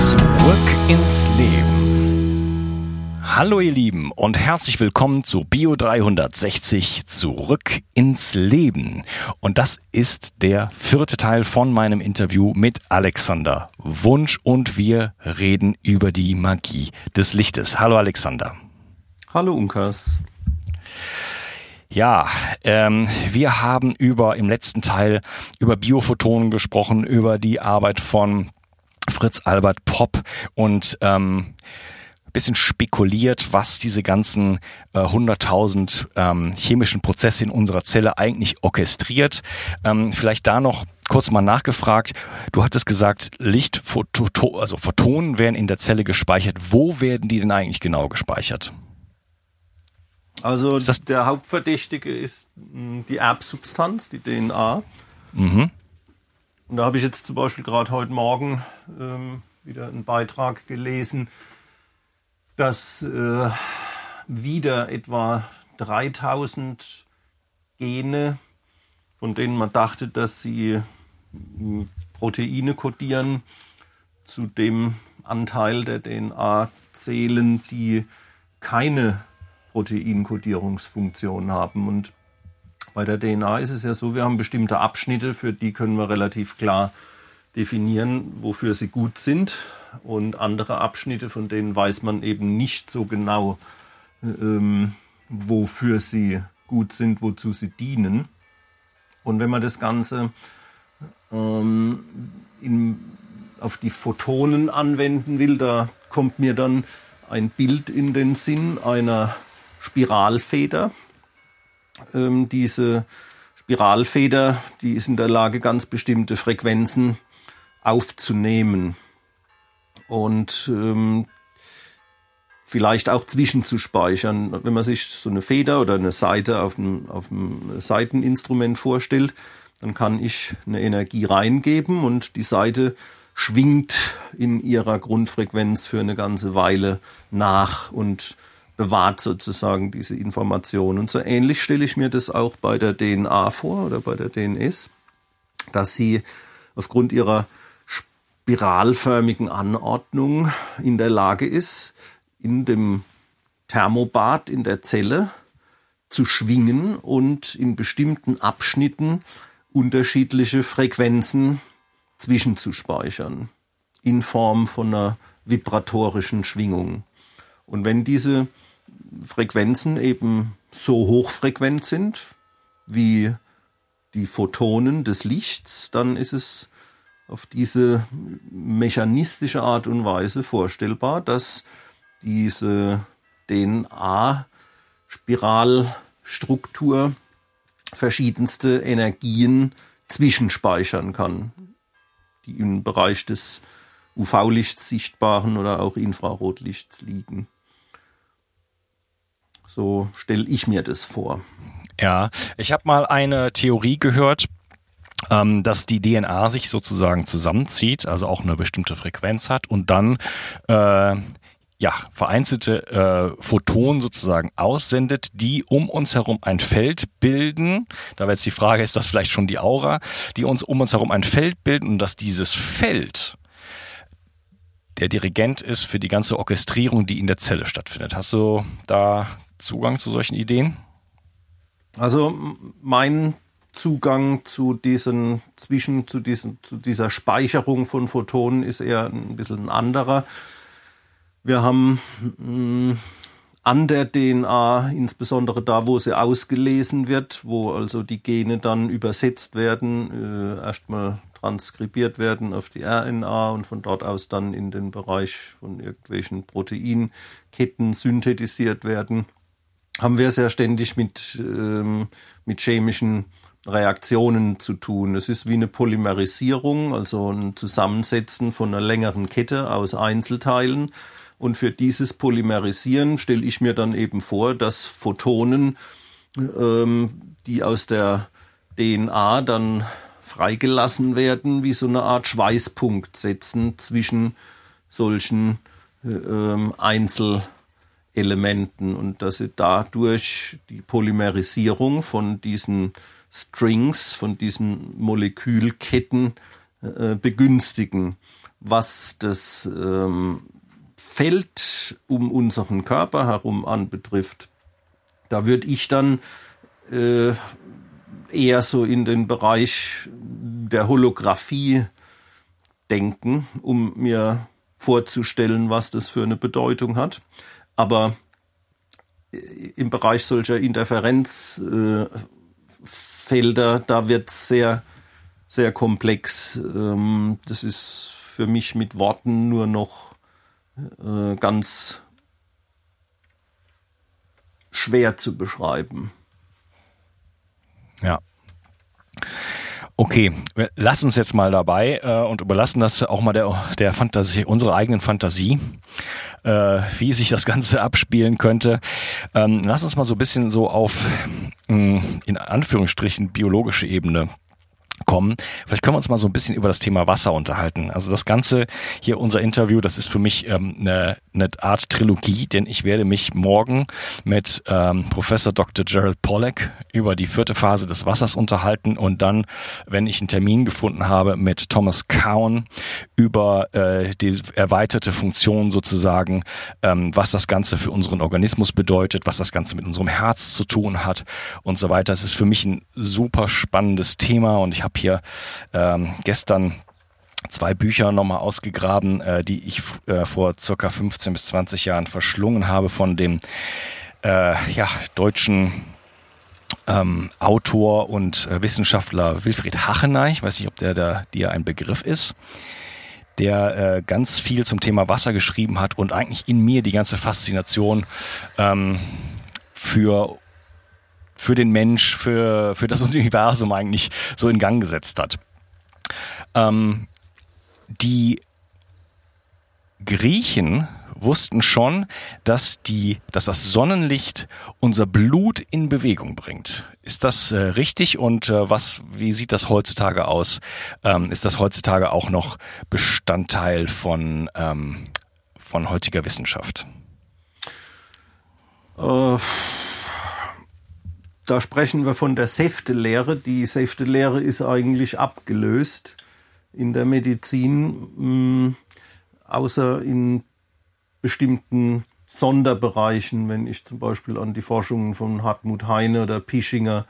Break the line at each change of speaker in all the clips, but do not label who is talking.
Zurück ins Leben. Hallo ihr Lieben und herzlich willkommen zu Bio 360 Zurück ins Leben. Und das ist der vierte Teil von meinem Interview mit Alexander Wunsch und wir reden über die Magie des Lichtes. Hallo Alexander.
Hallo Unkas.
Ja, ähm, wir haben über im letzten Teil über Biophotonen gesprochen, über die Arbeit von Fritz Albert Popp und ähm, bisschen spekuliert, was diese ganzen äh, 100.000 ähm, chemischen Prozesse in unserer Zelle eigentlich orchestriert. Ähm, vielleicht da noch kurz mal nachgefragt. Du hattest gesagt, Licht, also Photonen werden in der Zelle gespeichert. Wo werden die denn eigentlich genau gespeichert?
Also der Hauptverdächtige ist hm, die Erbsubstanz, die DNA. Mhm. Und da habe ich jetzt zum Beispiel gerade heute Morgen ähm, wieder einen Beitrag gelesen, dass äh, wieder etwa 3000 Gene, von denen man dachte, dass sie hm, Proteine kodieren, zu dem Anteil der DNA zählen, die keine Proteinkodierungsfunktion haben. Und bei der DNA ist es ja so, wir haben bestimmte Abschnitte, für die können wir relativ klar definieren, wofür sie gut sind. Und andere Abschnitte, von denen weiß man eben nicht so genau, ähm, wofür sie gut sind, wozu sie dienen. Und wenn man das Ganze ähm, in, auf die Photonen anwenden will, da kommt mir dann ein Bild in den Sinn einer Spiralfeder. Ähm, diese Spiralfeder, die ist in der Lage, ganz bestimmte Frequenzen aufzunehmen und ähm, vielleicht auch zwischenzuspeichern. Wenn man sich so eine Feder oder eine Seite auf einem, auf einem Seiteninstrument vorstellt, dann kann ich eine Energie reingeben und die Seite schwingt in ihrer Grundfrequenz für eine ganze Weile nach und bewahrt sozusagen diese Information. Und so ähnlich stelle ich mir das auch bei der DNA vor oder bei der DNS, dass sie aufgrund ihrer spiralförmigen Anordnung in der Lage ist, in dem Thermobad in der Zelle zu schwingen und in bestimmten Abschnitten unterschiedliche Frequenzen zwischenzuspeichern in Form von einer vibratorischen Schwingung. Und wenn diese Frequenzen eben so hochfrequent sind wie die Photonen des Lichts, dann ist es auf diese mechanistische Art und Weise vorstellbar, dass diese DNA-Spiralstruktur verschiedenste Energien zwischenspeichern kann, die im Bereich des UV-Lichts sichtbaren oder auch Infrarotlichts liegen. So stelle ich mir das vor.
Ja, ich habe mal eine Theorie gehört, ähm, dass die DNA sich sozusagen zusammenzieht, also auch eine bestimmte Frequenz hat und dann äh, ja, vereinzelte äh, Photonen sozusagen aussendet, die um uns herum ein Feld bilden. Da wäre jetzt die Frage, ist das vielleicht schon die Aura, die uns um uns herum ein Feld bilden und dass dieses Feld der Dirigent ist für die ganze Orchestrierung, die in der Zelle stattfindet. Hast du da Zugang zu solchen Ideen?
Also mein Zugang zu diesen zwischen zu diesen zu dieser Speicherung von Photonen ist eher ein bisschen ein anderer. Wir haben mh, an der DNA, insbesondere da, wo sie ausgelesen wird, wo also die Gene dann übersetzt werden, äh, erstmal transkribiert werden auf die RNA und von dort aus dann in den Bereich von irgendwelchen Proteinketten synthetisiert werden haben wir es ja ständig mit, ähm, mit chemischen Reaktionen zu tun. Es ist wie eine Polymerisierung, also ein Zusammensetzen von einer längeren Kette aus Einzelteilen. Und für dieses Polymerisieren stelle ich mir dann eben vor, dass Photonen, ähm, die aus der DNA dann freigelassen werden, wie so eine Art Schweißpunkt setzen zwischen solchen äh, Einzelelementen und dass sie dadurch die Polymerisierung von diesen Strings, von diesen Molekülketten äh, begünstigen, was das ähm, Feld um unseren Körper herum anbetrifft. Da würde ich dann äh, eher so in den Bereich der Holographie denken, um mir vorzustellen, was das für eine Bedeutung hat. Aber äh, im Bereich solcher Interferenzfelder, da wird es sehr, sehr komplex. Ähm, das ist für mich mit Worten nur noch äh, ganz schwer zu beschreiben.
Ja. Okay, lass uns jetzt mal dabei äh, und überlassen das auch mal der, der Fantasie, unserer eigenen Fantasie, äh, wie sich das Ganze abspielen könnte. Ähm, lass uns mal so ein bisschen so auf, mh, mm, in Anführungsstrichen, biologische Ebene kommen. Vielleicht können wir uns mal so ein bisschen über das Thema Wasser unterhalten. Also das Ganze hier, unser Interview, das ist für mich ähm, eine, eine Art Trilogie, denn ich werde mich morgen mit ähm, Professor Dr. Gerald Pollack über die vierte Phase des Wassers unterhalten und dann, wenn ich einen Termin gefunden habe, mit Thomas Cowan über äh, die erweiterte Funktion sozusagen, ähm, was das Ganze für unseren Organismus bedeutet, was das Ganze mit unserem Herz zu tun hat und so weiter. Es ist für mich ein super spannendes Thema und ich habe hier ähm, gestern zwei Bücher nochmal ausgegraben, äh, die ich äh, vor circa 15 bis 20 Jahren verschlungen habe von dem äh, ja, deutschen ähm, Autor und äh, Wissenschaftler Wilfried Hachenay. Ich weiß nicht, ob der da dir ein Begriff ist der äh, ganz viel zum Thema Wasser geschrieben hat und eigentlich in mir die ganze Faszination ähm, für für den Mensch, für, für das Universum eigentlich so in Gang gesetzt hat. Ähm, die Griechen wussten schon, dass die, dass das Sonnenlicht unser Blut in Bewegung bringt. Ist das äh, richtig und äh, was, wie sieht das heutzutage aus? Ähm, ist das heutzutage auch noch Bestandteil von, ähm, von heutiger Wissenschaft?
Uh da sprechen wir von der Säftelehre. Die Säftelehre ist eigentlich abgelöst in der Medizin, mm, außer in bestimmten Sonderbereichen, wenn ich zum Beispiel an die Forschungen von Hartmut Heine oder Pischinger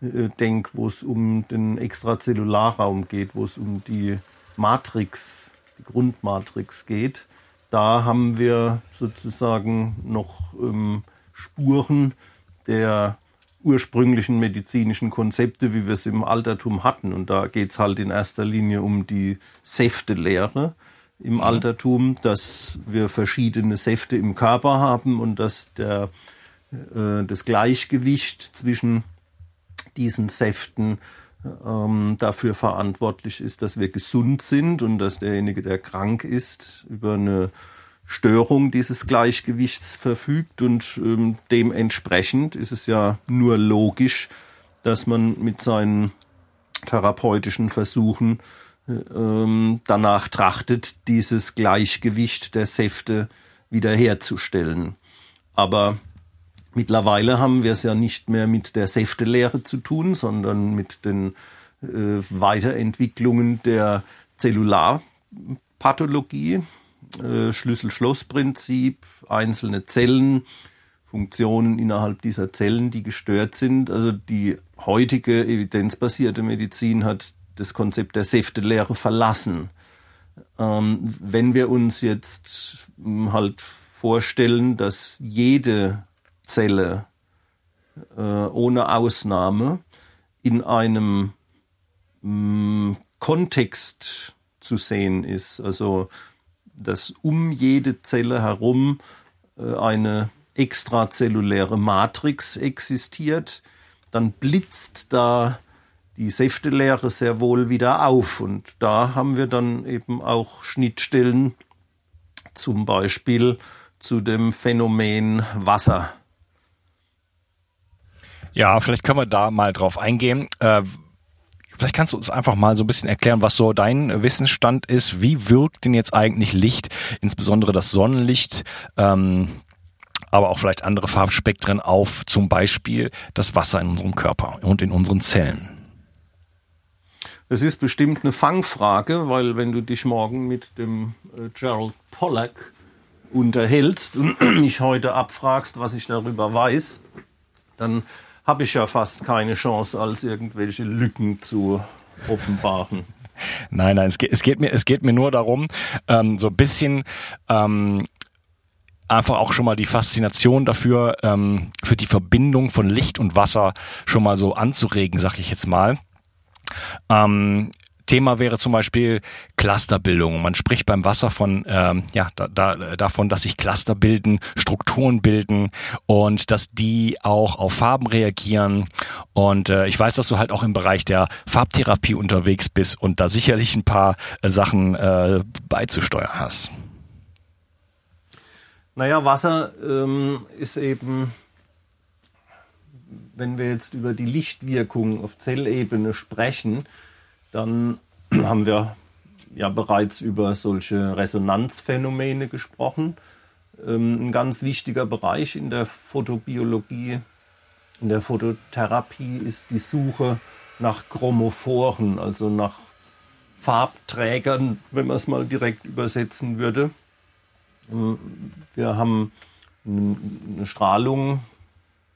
äh, denke, wo es um den Extrazellularraum geht, wo es um die Matrix, die Grundmatrix geht. Da haben wir sozusagen noch ähm, Spuren der ursprünglichen medizinischen Konzepte, wie wir es im Altertum hatten. Und da geht es halt in erster Linie um die Säftelehre im. Altertum, dass wir verschiedene Säfte im Körper haben und dass der, äh, das Gleichgewicht zwischen diesen Säften ähm, dafür verantwortlich ist, dass wir gesund sind und dass derjenige, der krank ist, über eine Störung dieses Gleichgewichts verfügt und ähm, dementsprechend ist es ja nur logisch, dass man mit seinen therapeutischen Versuchen äh, ähm, danach trachtet, dieses Gleichgewicht der Säfte wiederherzustellen. Aber mittlerweile haben wir es ja nicht mehr mit der Säftelehre zu tun, sondern mit den äh, Weiterentwicklungen der Zellularpathologie, äh, Schlüssel-Schloss-Prinzip, einzelne Zellen, Funktionen innerhalb dieser Zellen, die gestört sind. Also die heutige evidenzbasierte Medizin hat das Konzept der Säftelehre verlassen. Ähm, wenn wir uns jetzt hm, halt vorstellen, dass jede Zelle äh, ohne Ausnahme in einem mh, hm, Kontext zu sehen ist, also dass um jede Zelle herum äh, eine extrazelluläre Matrix existiert, dann blitzt da die Säftelehre sehr wohl wieder auf. Und da haben wir dann eben auch Schnittstellen, zum Beispiel zu dem Phänomen Wasser.
Ja, vielleicht können wir da mal drauf eingehen. Vielleicht kannst du uns einfach mal so ein bisschen erklären, was so dein Wissensstand ist. Wie wirkt denn jetzt eigentlich Licht, insbesondere das Sonnenlicht, ähm, aber auch vielleicht andere Farbspektren auf zum Beispiel das Wasser in unserem Körper und in unseren Zellen?
Das ist bestimmt eine Fangfrage, weil wenn du dich morgen mit dem äh, Gerald Pollack unterhältst und mich heute abfragst, was ich darüber weiß, dann habe ich ja fast keine Chance, als irgendwelche Lücken zu offenbaren.
Nein, nein, es geht, es geht mir, es geht mir nur darum, ähm, so ein bisschen ähm, einfach auch schon mal die Faszination dafür, ähm, für die Verbindung von Licht und Wasser schon mal so anzuregen, sag ich jetzt mal. Ähm, Thema wäre zum Beispiel Clusterbildung. Man spricht beim Wasser von ähm, ja da, da, davon, dass sich Cluster bilden, Strukturen bilden und dass die auch auf Farben reagieren. Und äh, ich weiß, dass du halt auch im Bereich der Farbtherapie unterwegs bist und da sicherlich ein paar äh, Sachen äh, beizusteuern hast.
Naja, Wasser ähm, ist eben, wenn wir jetzt über die Lichtwirkung auf Zellebene sprechen, dann haben wir ja bereits über solche Resonanzphänomene gesprochen. Ähm, ein ganz wichtiger Bereich in der Photobiologie, in der Phototherapie ist die Suche nach Chromophoren, also nach Farbträgern, wenn man es mal direkt übersetzen würde. Ähm, wir haben eine Strahlung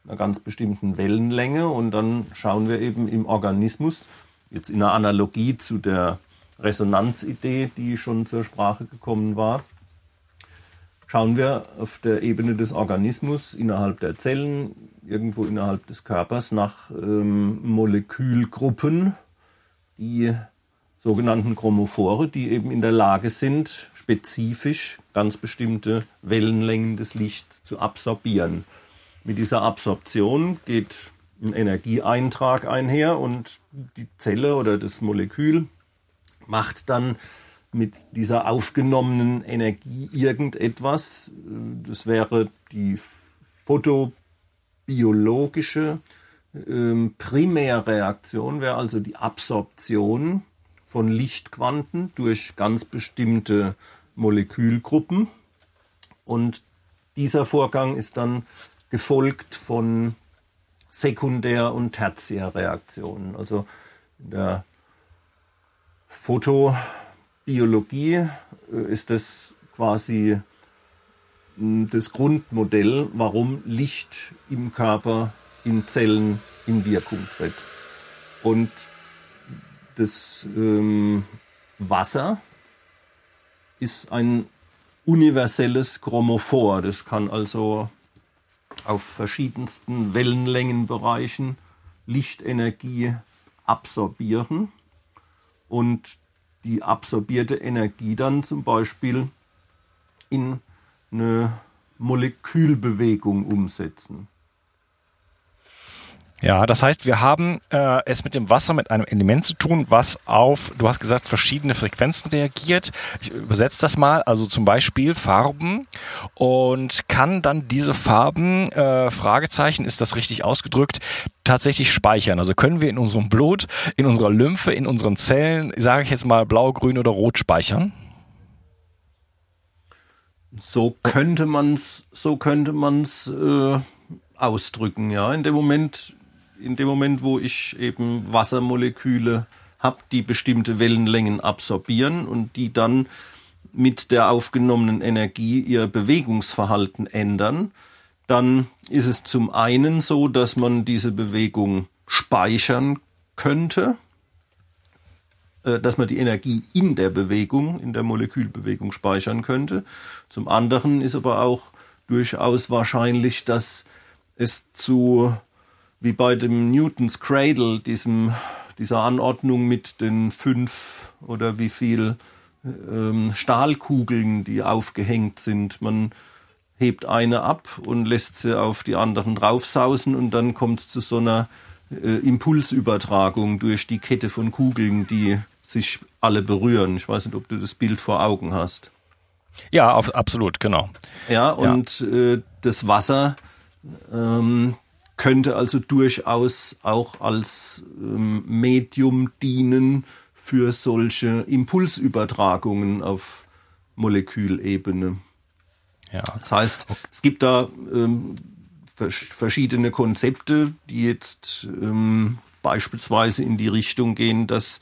einer ganz bestimmten Wellenlänge und dann schauen wir eben im Organismus, jetzt in der Analogie zu der Resonanzidee, die schon zur Sprache gekommen war, schauen wir auf der Ebene des Organismus innerhalb der Zellen, irgendwo innerhalb des Körpers nach ähm, Molekülgruppen, die sogenannten Chromophore, die eben in der Lage sind, spezifisch ganz bestimmte Wellenlängen des Lichts zu absorbieren. Mit dieser Absorption geht ein Energieeintrag einher und die Zelle oder das Molekül macht dann mit dieser aufgenommenen Energie irgendetwas. Das wäre die photobiologische ähm, Primärreaktion, wäre also die Absorption von Lichtquanten durch ganz bestimmte Molekülgruppen. Und dieser Vorgang ist dann gefolgt von Sekundär- und Tertiärreaktionen. Also in der Photobiologie äh, ist das quasi hm, das Grundmodell, warum Licht im Körper, in Zellen in Wirkung tritt. Und das ähm, Wasser ist ein universelles Chromophor. Das kann also auf verschiedensten Wellenlängenbereichen Lichtenergie absorbieren und die absorbierte Energie dann zum Beispiel in eine Molekülbewegung umsetzen.
Ja, das heißt, wir haben äh, es mit dem Wasser mit einem Element zu tun, was auf, du hast gesagt, verschiedene Frequenzen reagiert. Ich übersetze das mal, also zum Beispiel Farben und kann dann diese Farben, äh, Fragezeichen, ist das richtig ausgedrückt, tatsächlich speichern. Also können wir in unserem Blut, in unserer Lymphe, in unseren Zellen, sage ich jetzt mal, blau, grün oder rot speichern?
So könnte man's, so könnte man's äh, ausdrücken, ja. In dem Moment in dem Moment, wo ich eben Wassermoleküle habe, die bestimmte Wellenlängen absorbieren und die dann mit der aufgenommenen Energie ihr Bewegungsverhalten ändern, dann ist es zum einen so, dass man diese Bewegung speichern könnte, äh, dass man die Energie in der Bewegung, in der Molekülbewegung speichern könnte. Zum anderen ist aber auch durchaus wahrscheinlich, dass es zu wie bei dem Newtons Cradle, diesem, dieser Anordnung mit den fünf oder wie viel ähm, Stahlkugeln, die aufgehängt sind. Man hebt eine ab und lässt sie auf die anderen draufsausen und dann kommt es zu so einer äh, Impulsübertragung durch die Kette von Kugeln, die sich alle berühren. Ich weiß nicht, ob du das Bild vor Augen hast.
Ja, auf, absolut, genau.
Ja, und ja. Äh, das Wasser ähm, könnte also durchaus auch als ähm, Medium dienen für solche Impulsübertragungen auf Molekülebene. Ja. Das heißt, es gibt da ähm, verschiedene Konzepte, die jetzt ähm, beispielsweise in die Richtung gehen, dass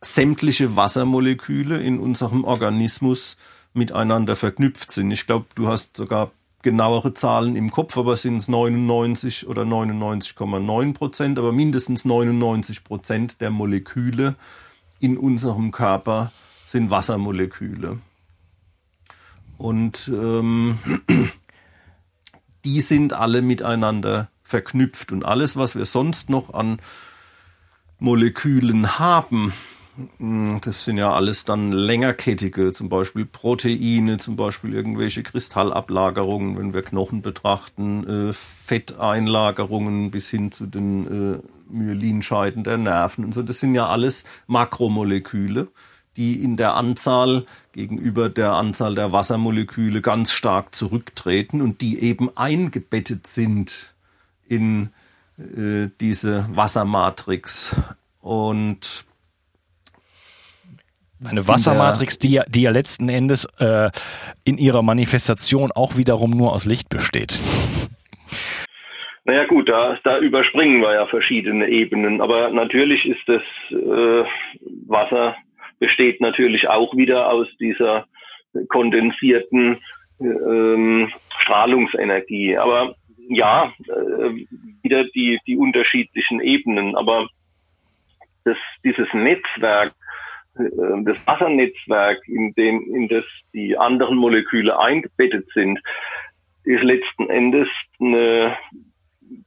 sämtliche Wassermoleküle in unserem Organismus miteinander verknüpft sind. Ich glaube, du hast sogar genauere Zahlen im Kopf, aber sind es 99 oder 99,9 Prozent, aber mindestens 99 Prozent der Moleküle in unserem Körper sind Wassermoleküle. Und ähm, die sind alle miteinander verknüpft. Und alles, was wir sonst noch an Molekülen haben, das sind ja alles dann längerkettige, zum Beispiel Proteine, zum Beispiel irgendwelche Kristallablagerungen, wenn wir Knochen betrachten, äh, Fetteinlagerungen bis hin zu den äh, Myelinscheiden der Nerven und so. Das sind ja alles Makromoleküle, die in der Anzahl gegenüber der Anzahl der Wassermoleküle ganz stark zurücktreten und die eben eingebettet sind in äh, diese Wassermatrix. Und
eine Wassermatrix, die ja, die ja letzten Endes äh, in ihrer Manifestation auch wiederum nur aus Licht besteht.
Naja gut, da, da überspringen wir ja verschiedene Ebenen. Aber natürlich ist das äh, Wasser besteht natürlich auch wieder aus dieser kondensierten ähm, Strahlungsenergie. Aber ja, äh, wieder die, die unterschiedlichen Ebenen. Aber das, dieses Netzwerk äh, das Wassernetzwerk, in dem in das die anderen Moleküle eingebettet sind, ist letzten Endes eine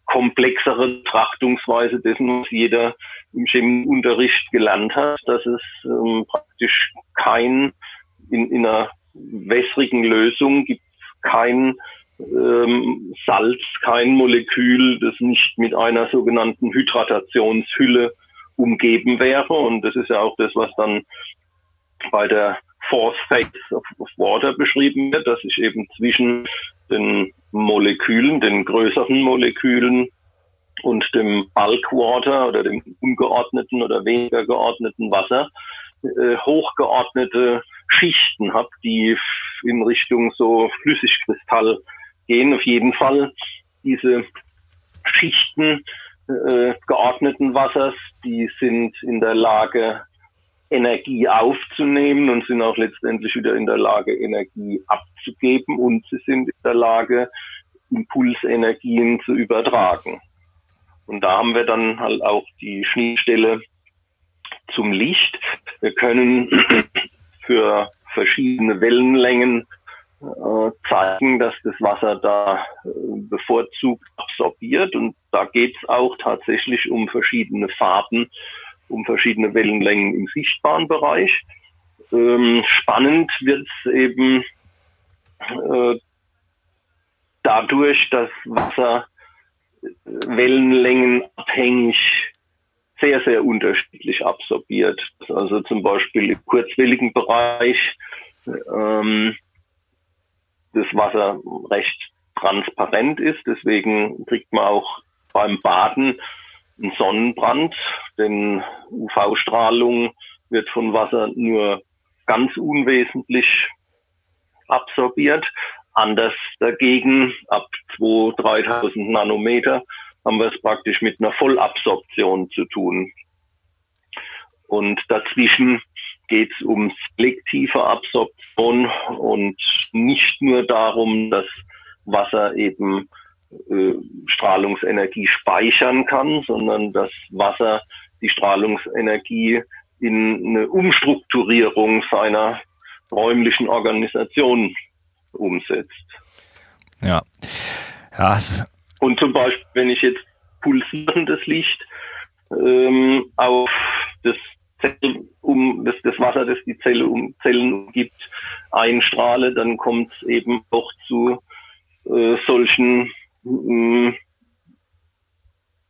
komplexere Betrachtungsweise dessen, was jeder im Chemieunterricht gelernt hat, dass es ähm, praktisch kein in, in einer wässrigen Lösung gibt kein ähm, Salz, kein Molekül, das nicht mit einer sogenannten Hydratationshülle umgeben wäre. Und das ist ja auch das, was dann bei der Force Phase of, Water beschrieben wird, dass sich eben zwischen den Molekülen, den größeren Molekülen und dem Bulk Water oder dem ungeordneten oder weniger geordneten Wasser äh, hochgeordnete Schichten hat, die in Richtung so Flüssigkristall gehen. Auf jeden Fall diese Schichten äh, geordneten Wassers, die sind in der Lage, Energie aufzunehmen und sind auch letztendlich wieder in der Lage, Energie abzugeben und sie sind in der Lage, Impulsenergien zu übertragen. Und da haben wir dann halt auch die Schnittstelle zum Licht. Wir können für verschiedene Wellenlängen äh, zeigen, dass das Wasser da äh, bevorzugt absorbiert. Und da geht es auch tatsächlich um verschiedene Farben, um verschiedene Wellenlängen im sichtbaren Bereich. Ähm, spannend wird es eben äh, dadurch, dass Wasser äh, Wellenlängen abhängig sehr, sehr unterschiedlich absorbiert. Also zum Beispiel im kurzwelligen Bereich ähm, das Wasser recht transparent ist. Deswegen kriegt man auch beim Baden einen Sonnenbrand, denn UV-Strahlung wird von Wasser nur ganz unwesentlich absorbiert. Anders dagegen, ab 2.000, 3.000 Nanometer, haben wir es praktisch mit einer Vollabsorption zu tun. Und dazwischen geht es um selektive Absorption und nicht nur darum, dass Wasser eben äh, Strahlungsenergie speichern kann, sondern dass Wasser die Strahlungsenergie in eine Umstrukturierung seiner räumlichen Organisation umsetzt.
Ja. ja
und zum Beispiel, wenn ich jetzt pulsierendes Licht ähm, auf das um das, das Wasser, das die Zelle um, Zellen umgibt, einstrahle, dann kommt es eben auch zu äh, solchen äh,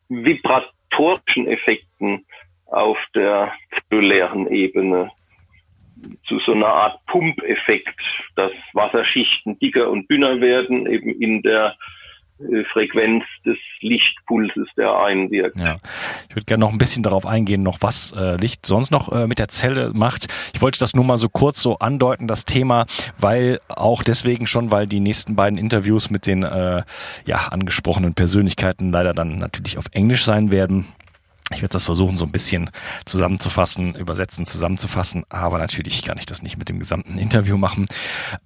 vibratorischen Effekten auf der zellulären Ebene. Zu so einer Art Pumpeffekt, dass Wasserschichten dicker und dünner werden, eben in der Frequenz des Lichtpulses, der einwirkt.
Ja. Ich würde gerne noch ein bisschen darauf eingehen, noch was äh, Licht sonst noch äh, mit der Zelle macht. Ich wollte das nur mal so kurz so andeuten, das Thema, weil auch deswegen schon, weil die nächsten beiden Interviews mit den äh, ja angesprochenen Persönlichkeiten leider dann natürlich auf Englisch sein werden. Ich werde das versuchen, so ein bisschen zusammenzufassen, übersetzen, zusammenzufassen, aber natürlich kann ich das nicht mit dem gesamten Interview machen.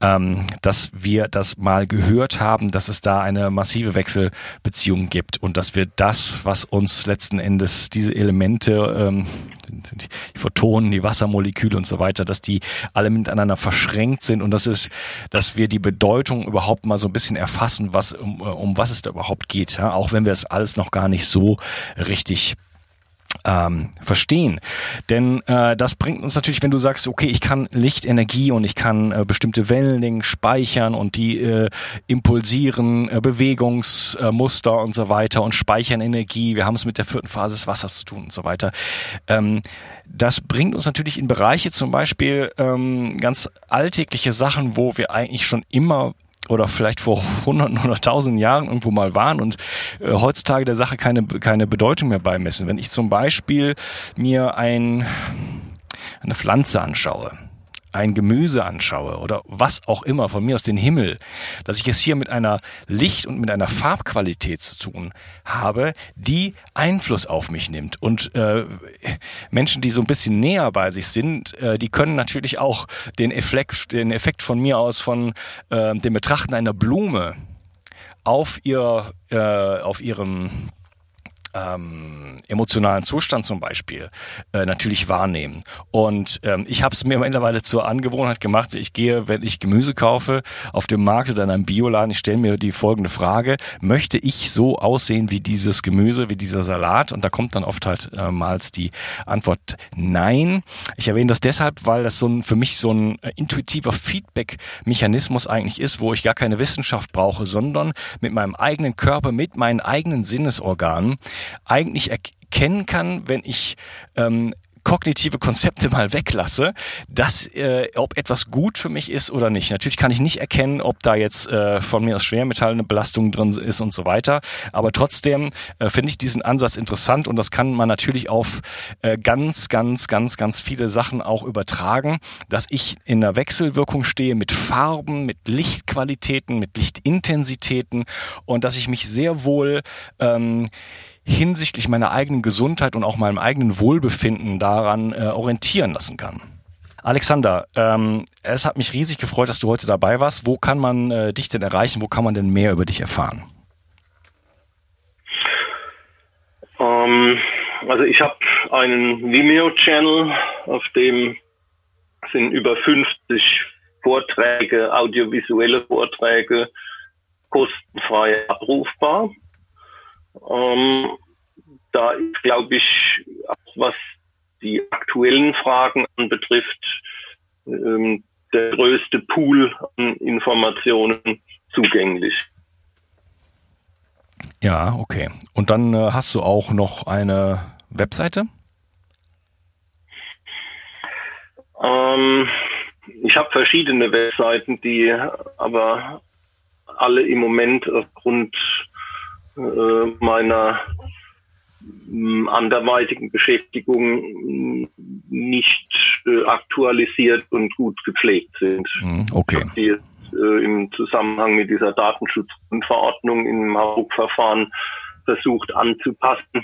Ähm, dass wir das mal gehört haben, dass es da eine massive Wechselbeziehung gibt und dass wir das, was uns letzten Endes diese Elemente, ähm, die Photonen, die Wassermoleküle und so weiter, dass die alle miteinander verschränkt sind und das ist, dass wir die Bedeutung überhaupt mal so ein bisschen erfassen, was um, um was es da überhaupt geht, ja? auch wenn wir es alles noch gar nicht so richtig ähm, verstehen. Denn äh, das bringt uns natürlich, wenn du sagst, okay, ich kann Lichtenergie und ich kann äh, bestimmte Wellenlängen speichern und die äh, impulsieren äh, Bewegungsmuster äh, und so weiter und speichern Energie. Wir haben es mit der vierten Phase des Wassers zu tun und so weiter. Ähm, das bringt uns natürlich in Bereiche zum Beispiel ähm, ganz alltägliche Sachen, wo wir eigentlich schon immer oder vielleicht vor hunderten oder tausenden Jahren irgendwo mal waren und äh, heutzutage der Sache keine, keine Bedeutung mehr beimessen. Wenn ich zum Beispiel mir ein, eine Pflanze anschaue, ein Gemüse anschaue oder was auch immer von mir aus den Himmel, dass ich es hier mit einer Licht- und mit einer Farbqualität zu tun habe, die Einfluss auf mich nimmt. Und äh, Menschen, die so ein bisschen näher bei sich sind, äh, die können natürlich auch den Effekt, den Effekt von mir aus von äh, dem Betrachten einer Blume auf ihr, äh, auf ihrem ähm, emotionalen Zustand zum Beispiel äh, natürlich wahrnehmen. Und ähm, ich habe es mir mittlerweile zur Angewohnheit gemacht, ich gehe, wenn ich Gemüse kaufe, auf dem Markt oder in einem Bioladen, ich stelle mir die folgende Frage, möchte ich so aussehen wie dieses Gemüse, wie dieser Salat? Und da kommt dann oft halt äh, mal die Antwort nein. Ich erwähne das deshalb, weil das so ein, für mich so ein äh, intuitiver Feedback-Mechanismus eigentlich ist, wo ich gar keine Wissenschaft brauche, sondern mit meinem eigenen Körper, mit meinen eigenen Sinnesorganen eigentlich erkennen kann, wenn ich ähm, kognitive Konzepte mal weglasse, dass äh, ob etwas gut für mich ist oder nicht. Natürlich kann ich nicht erkennen, ob da jetzt äh, von mir aus Schwermetall eine Belastung drin ist und so weiter. Aber trotzdem äh, finde ich diesen Ansatz interessant und das kann man natürlich auf äh, ganz, ganz, ganz, ganz viele Sachen auch übertragen, dass ich in der Wechselwirkung stehe mit Farben, mit Lichtqualitäten, mit Lichtintensitäten und dass ich mich sehr wohl ähm, hinsichtlich meiner eigenen Gesundheit und auch meinem eigenen Wohlbefinden daran äh, orientieren lassen kann. Alexander, ähm, es hat mich riesig gefreut, dass du heute dabei warst. Wo kann man äh, dich denn erreichen? Wo kann man denn mehr über dich erfahren?
Ähm, also ich habe einen Vimeo-Channel, auf dem sind über 50 Vorträge, audiovisuelle Vorträge kostenfrei abrufbar. Ähm, da ist, glaube ich, was die aktuellen Fragen anbetrifft, ähm, der größte Pool an Informationen zugänglich.
Ja, okay. Und dann äh, hast du auch noch eine Webseite?
Ähm, ich habe verschiedene Webseiten, die aber alle im Moment aufgrund äh, meiner mm, anderweitigen Beschäftigung mm, nicht äh, aktualisiert und gut gepflegt sind.
Mhm, okay.
Die jetzt, äh, im Zusammenhang mit dieser Datenschutzverordnung im Hauruck-Verfahren versucht anzupassen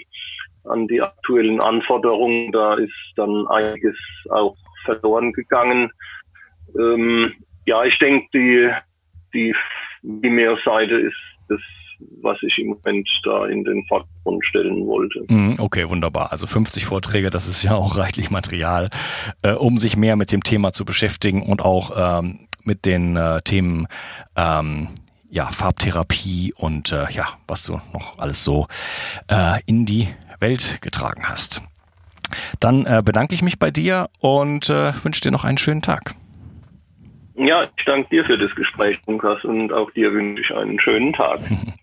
an die aktuellen Anforderungen. Da ist dann einiges auch verloren gegangen. Ähm, ja, ich denke, die, die Vimeo-Seite ist das was ich im Moment da in den Vordergrund stellen wollte.
Mhm, okay, wunderbar. Also 50 Vorträge, das ist ja auch reichlich Material, äh, um sich mehr mit dem Thema zu beschäftigen und auch ähm, mit den äh, Themen ähm, ja, Farbtherapie und äh, ja, was du noch alles so äh, in die Welt getragen hast. Dann äh, bedanke ich mich bei dir und äh, wünsche dir noch einen schönen Tag.
Ja, ich danke dir für das Gespräch, Lukas, und auch dir wünsche ich einen schönen Tag.